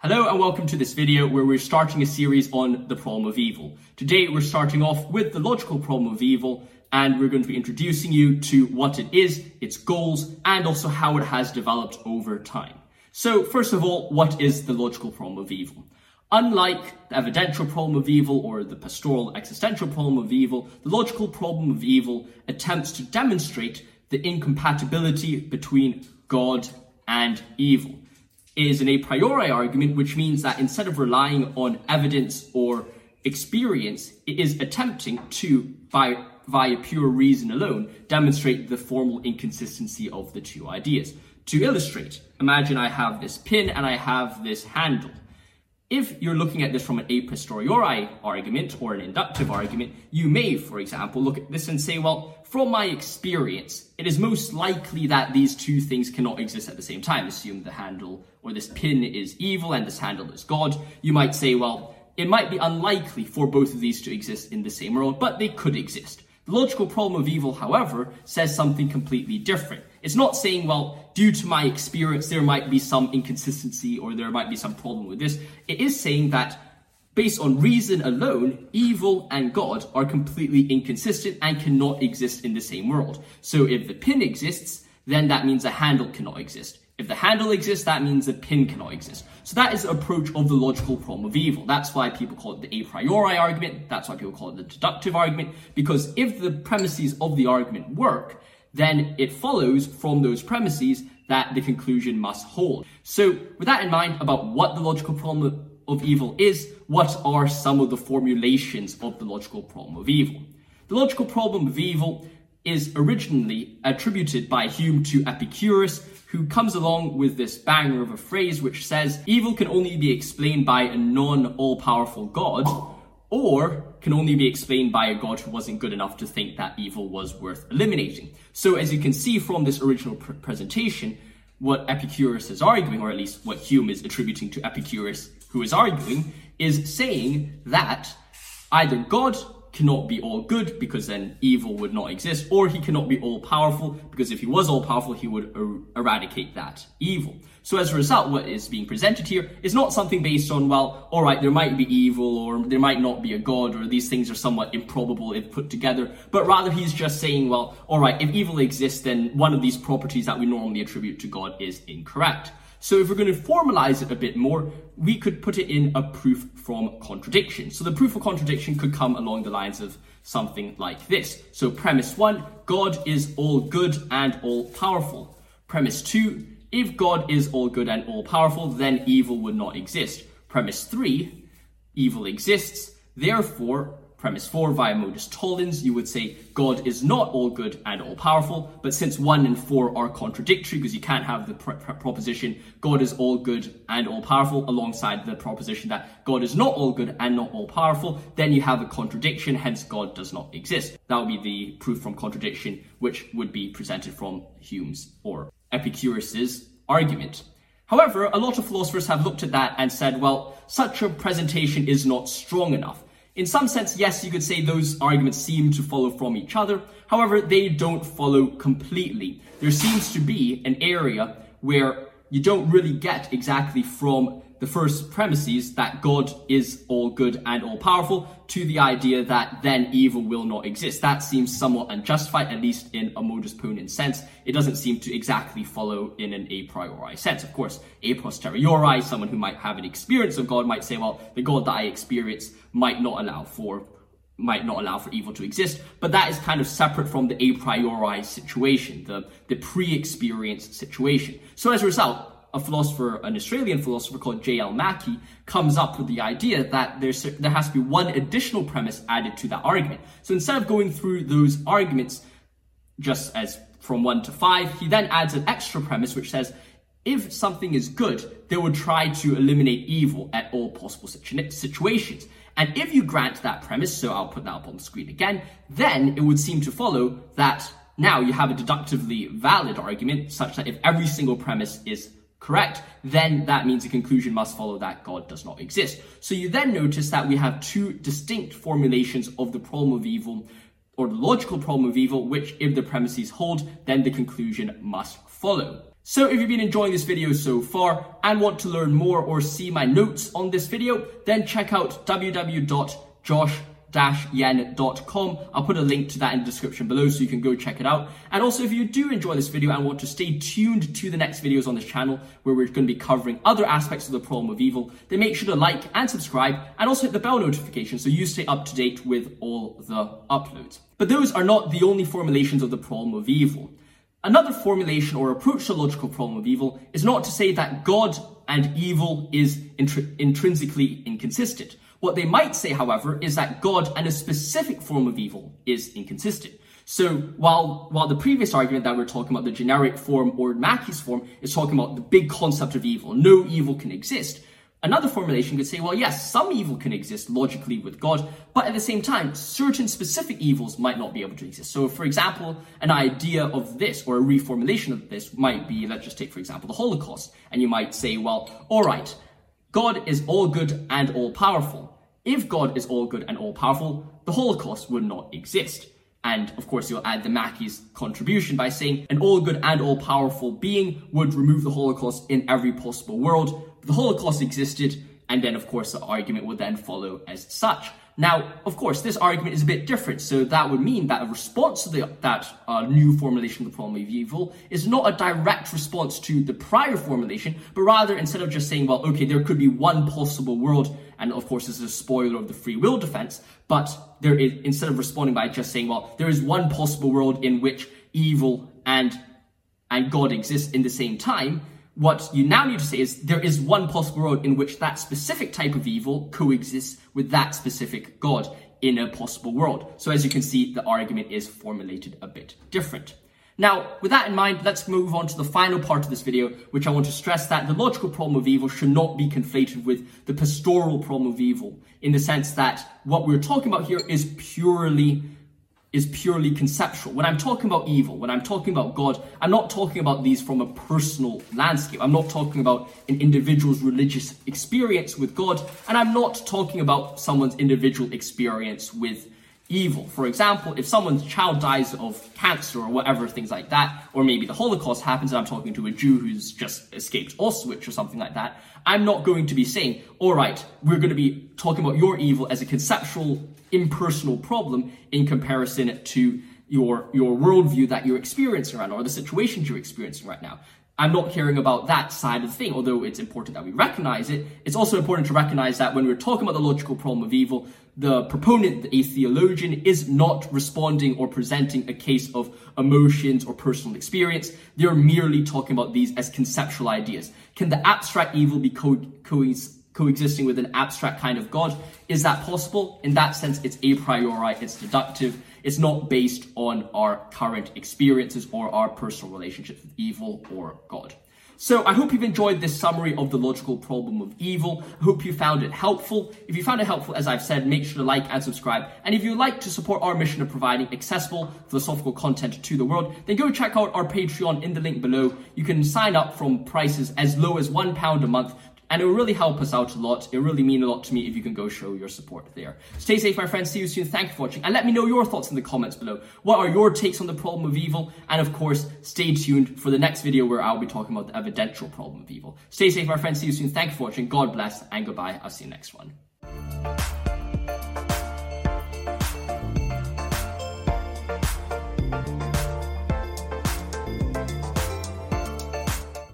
Hello and welcome to this video where we're starting a series on the problem of evil. Today we're starting off with the logical problem of evil and we're going to be introducing you to what it is, its goals, and also how it has developed over time. So first of all, what is the logical problem of evil? Unlike the evidential problem of evil or the pastoral existential problem of evil, the logical problem of evil attempts to demonstrate the incompatibility between God and evil is an a priori argument, which means that instead of relying on evidence or experience, it is attempting to, by via pure reason alone, demonstrate the formal inconsistency of the two ideas. To illustrate, imagine I have this pin and I have this handle. If you're looking at this from an a posteriori argument or an inductive argument, you may, for example, look at this and say, well, from my experience, it is most likely that these two things cannot exist at the same time. Assume the handle or this pin is evil and this handle is God. You might say, well, it might be unlikely for both of these to exist in the same world, but they could exist. The logical problem of evil, however, says something completely different. It's not saying, well, due to my experience, there might be some inconsistency or there might be some problem with this. It is saying that based on reason alone, evil and God are completely inconsistent and cannot exist in the same world. So if the pin exists, then that means a handle cannot exist. If the handle exists, that means the pin cannot exist. So that is the approach of the logical problem of evil. That's why people call it the a priori argument. That's why people call it the deductive argument. Because if the premises of the argument work, then it follows from those premises that the conclusion must hold. So with that in mind about what the logical problem of evil is, what are some of the formulations of the logical problem of evil? The logical problem of evil is originally attributed by Hume to Epicurus, who comes along with this banger of a phrase which says, evil can only be explained by a non-all-powerful God, or can only be explained by a god who wasn't good enough to think that evil was worth eliminating. So as you can see from this original pr- presentation, what Epicurus is arguing, or at least what Hume is attributing to Epicurus, who is arguing, is saying that either God cannot be all good because then evil would not exist, or he cannot be all powerful because if he was all powerful, he would er- eradicate that evil. So as a result, what is being presented here is not something based on, well, all right, there might be evil or there might not be a god or these things are somewhat improbable if put together, but rather he's just saying, well, all right, if evil exists, then one of these properties that we normally attribute to God is incorrect. So if we're going to formalize it a bit more, we could put it in a proof from contradiction. So the proof of contradiction could come along the lines of something like this. So premise one, God is all good and all powerful. Premise two, if God is all good and all powerful, then evil would not exist. Premise three, evil exists, therefore, premise four via modus tollens, you would say God is not all good and all powerful, but since one and four are contradictory because you can't have the proposition God is all good and all powerful alongside the proposition that God is not all good and not all powerful, then you have a contradiction, hence God does not exist. That would be the proof from contradiction, which would be presented from Hume's or Epicurus's argument. However, a lot of philosophers have looked at that and said, well, such a presentation is not strong enough. In some sense, yes, you could say those arguments seem to follow from each other. However, they don't follow completely. There seems to be an area where you don't really get exactly from the first premises that God is all good and all powerful to the idea that then evil will not exist. That seems somewhat unjustified, at least in a modus ponens sense. It doesn't seem to exactly follow in an a priori sense. Of course, a posteriori, someone who might have an experience of God might say, well, the God that I experience might not allow for might not allow for evil to exist, but that is kind of separate from the a priori situation, the, the pre-experience situation. So as a result, a philosopher, an Australian philosopher called J.L. Mackie, comes up with the idea that there's, there has to be one additional premise added to that argument. So instead of going through those arguments just as from one to five, he then adds an extra premise which says, if something is good, they would try to eliminate evil at all possible situations. And if you grant that premise, so I'll put that up on the screen again, then it would seem to follow that now you have a deductively valid argument such that if every single premise is correct, then that means the conclusion must follow that God does not exist. So you then notice that we have two distinct formulations of the problem of evil or the logical problem of evil, which if the premises hold, then the conclusion must follow. So if you've been enjoying this video so far and want to learn more or see my notes on this video, then check out www.josh yen.com. I'll put a link to that in the description below so you can go check it out. And also if you do enjoy this video and want to stay tuned to the next videos on this channel where we're going to be covering other aspects of the problem of evil, then make sure to like and subscribe and also hit the bell notification so you stay up to date with all the uploads. But those are not the only formulations of the problem of evil. Another formulation or approach to the logical problem of evil is not to say that God and evil is intr- intrinsically inconsistent. What they might say, however, is that God and a specific form of evil is inconsistent. So while while the previous argument that we're talking about the generic form or Mackie's form is talking about the big concept of evil, no evil can exist. Another formulation could say, well, yes, some evil can exist logically with God, but at the same time, certain specific evils might not be able to exist. So, for example, an idea of this or a reformulation of this might be, let's just take, for example, the Holocaust. And you might say, well, all right, God is all good and all powerful. If God is all good and all powerful, the Holocaust would not exist. And of course, you'll add the Mackie's contribution by saying an all good and all powerful being would remove the Holocaust in every possible world the Holocaust existed, and then, of course, the argument would then follow as such. Now, of course, this argument is a bit different, so that would mean that a response to the, that uh, new formulation of the problem of evil is not a direct response to the prior formulation, but rather instead of just saying, well, okay, there could be one possible world, and of course, this is a spoiler of the free will defense, but there is, instead of responding by just saying, well, there is one possible world in which evil and and God exists in the same time, what you now need to say is there is one possible world in which that specific type of evil coexists with that specific God in a possible world. So as you can see, the argument is formulated a bit different. Now, with that in mind, let's move on to the final part of this video, which I want to stress that the logical problem of evil should not be conflated with the pastoral problem of evil, in the sense that what we're talking about here is purely is purely conceptual. When I'm talking about evil, when I'm talking about God, I'm not talking about these from a personal landscape. I'm not talking about an individual's religious experience with God, and I'm not talking about someone's individual experience with evil. For example, if someone's child dies of cancer or whatever, things like that, or maybe the Holocaust happens and I'm talking to a Jew who's just escaped Auschwitz or something like that, I'm not going to be saying, all right, we're going to be talking about your evil as a conceptual impersonal problem in comparison to your your worldview that you're experiencing right now or the situations you're experiencing right now. I'm not caring about that side of the thing, although it's important that we recognize it. It's also important to recognize that when we're talking about the logical problem of evil, the proponent, a theologian, is not responding or presenting a case of emotions or personal experience. They're merely talking about these as conceptual ideas. Can the abstract evil be co- co- coexisting with an abstract kind of God. Is that possible? In that sense, it's a priori, it's deductive. It's not based on our current experiences or our personal relationships with evil or God. So I hope you've enjoyed this summary of the logical problem of evil. I hope you found it helpful. If you found it helpful, as I've said, make sure to like and subscribe. And if you'd like to support our mission of providing accessible philosophical content to the world, then go check out our Patreon in the link below. You can sign up from prices as low as one pound a month and it will really help us out a lot. It really mean a lot to me if you can go show your support there. Stay safe, my friends. See you soon. Thank you for watching. And let me know your thoughts in the comments below. What are your takes on the problem of evil? And of course, stay tuned for the next video where I'll be talking about the evidential problem of evil. Stay safe, my friends. See you soon. Thank you for watching. God bless and goodbye. I'll see you next one.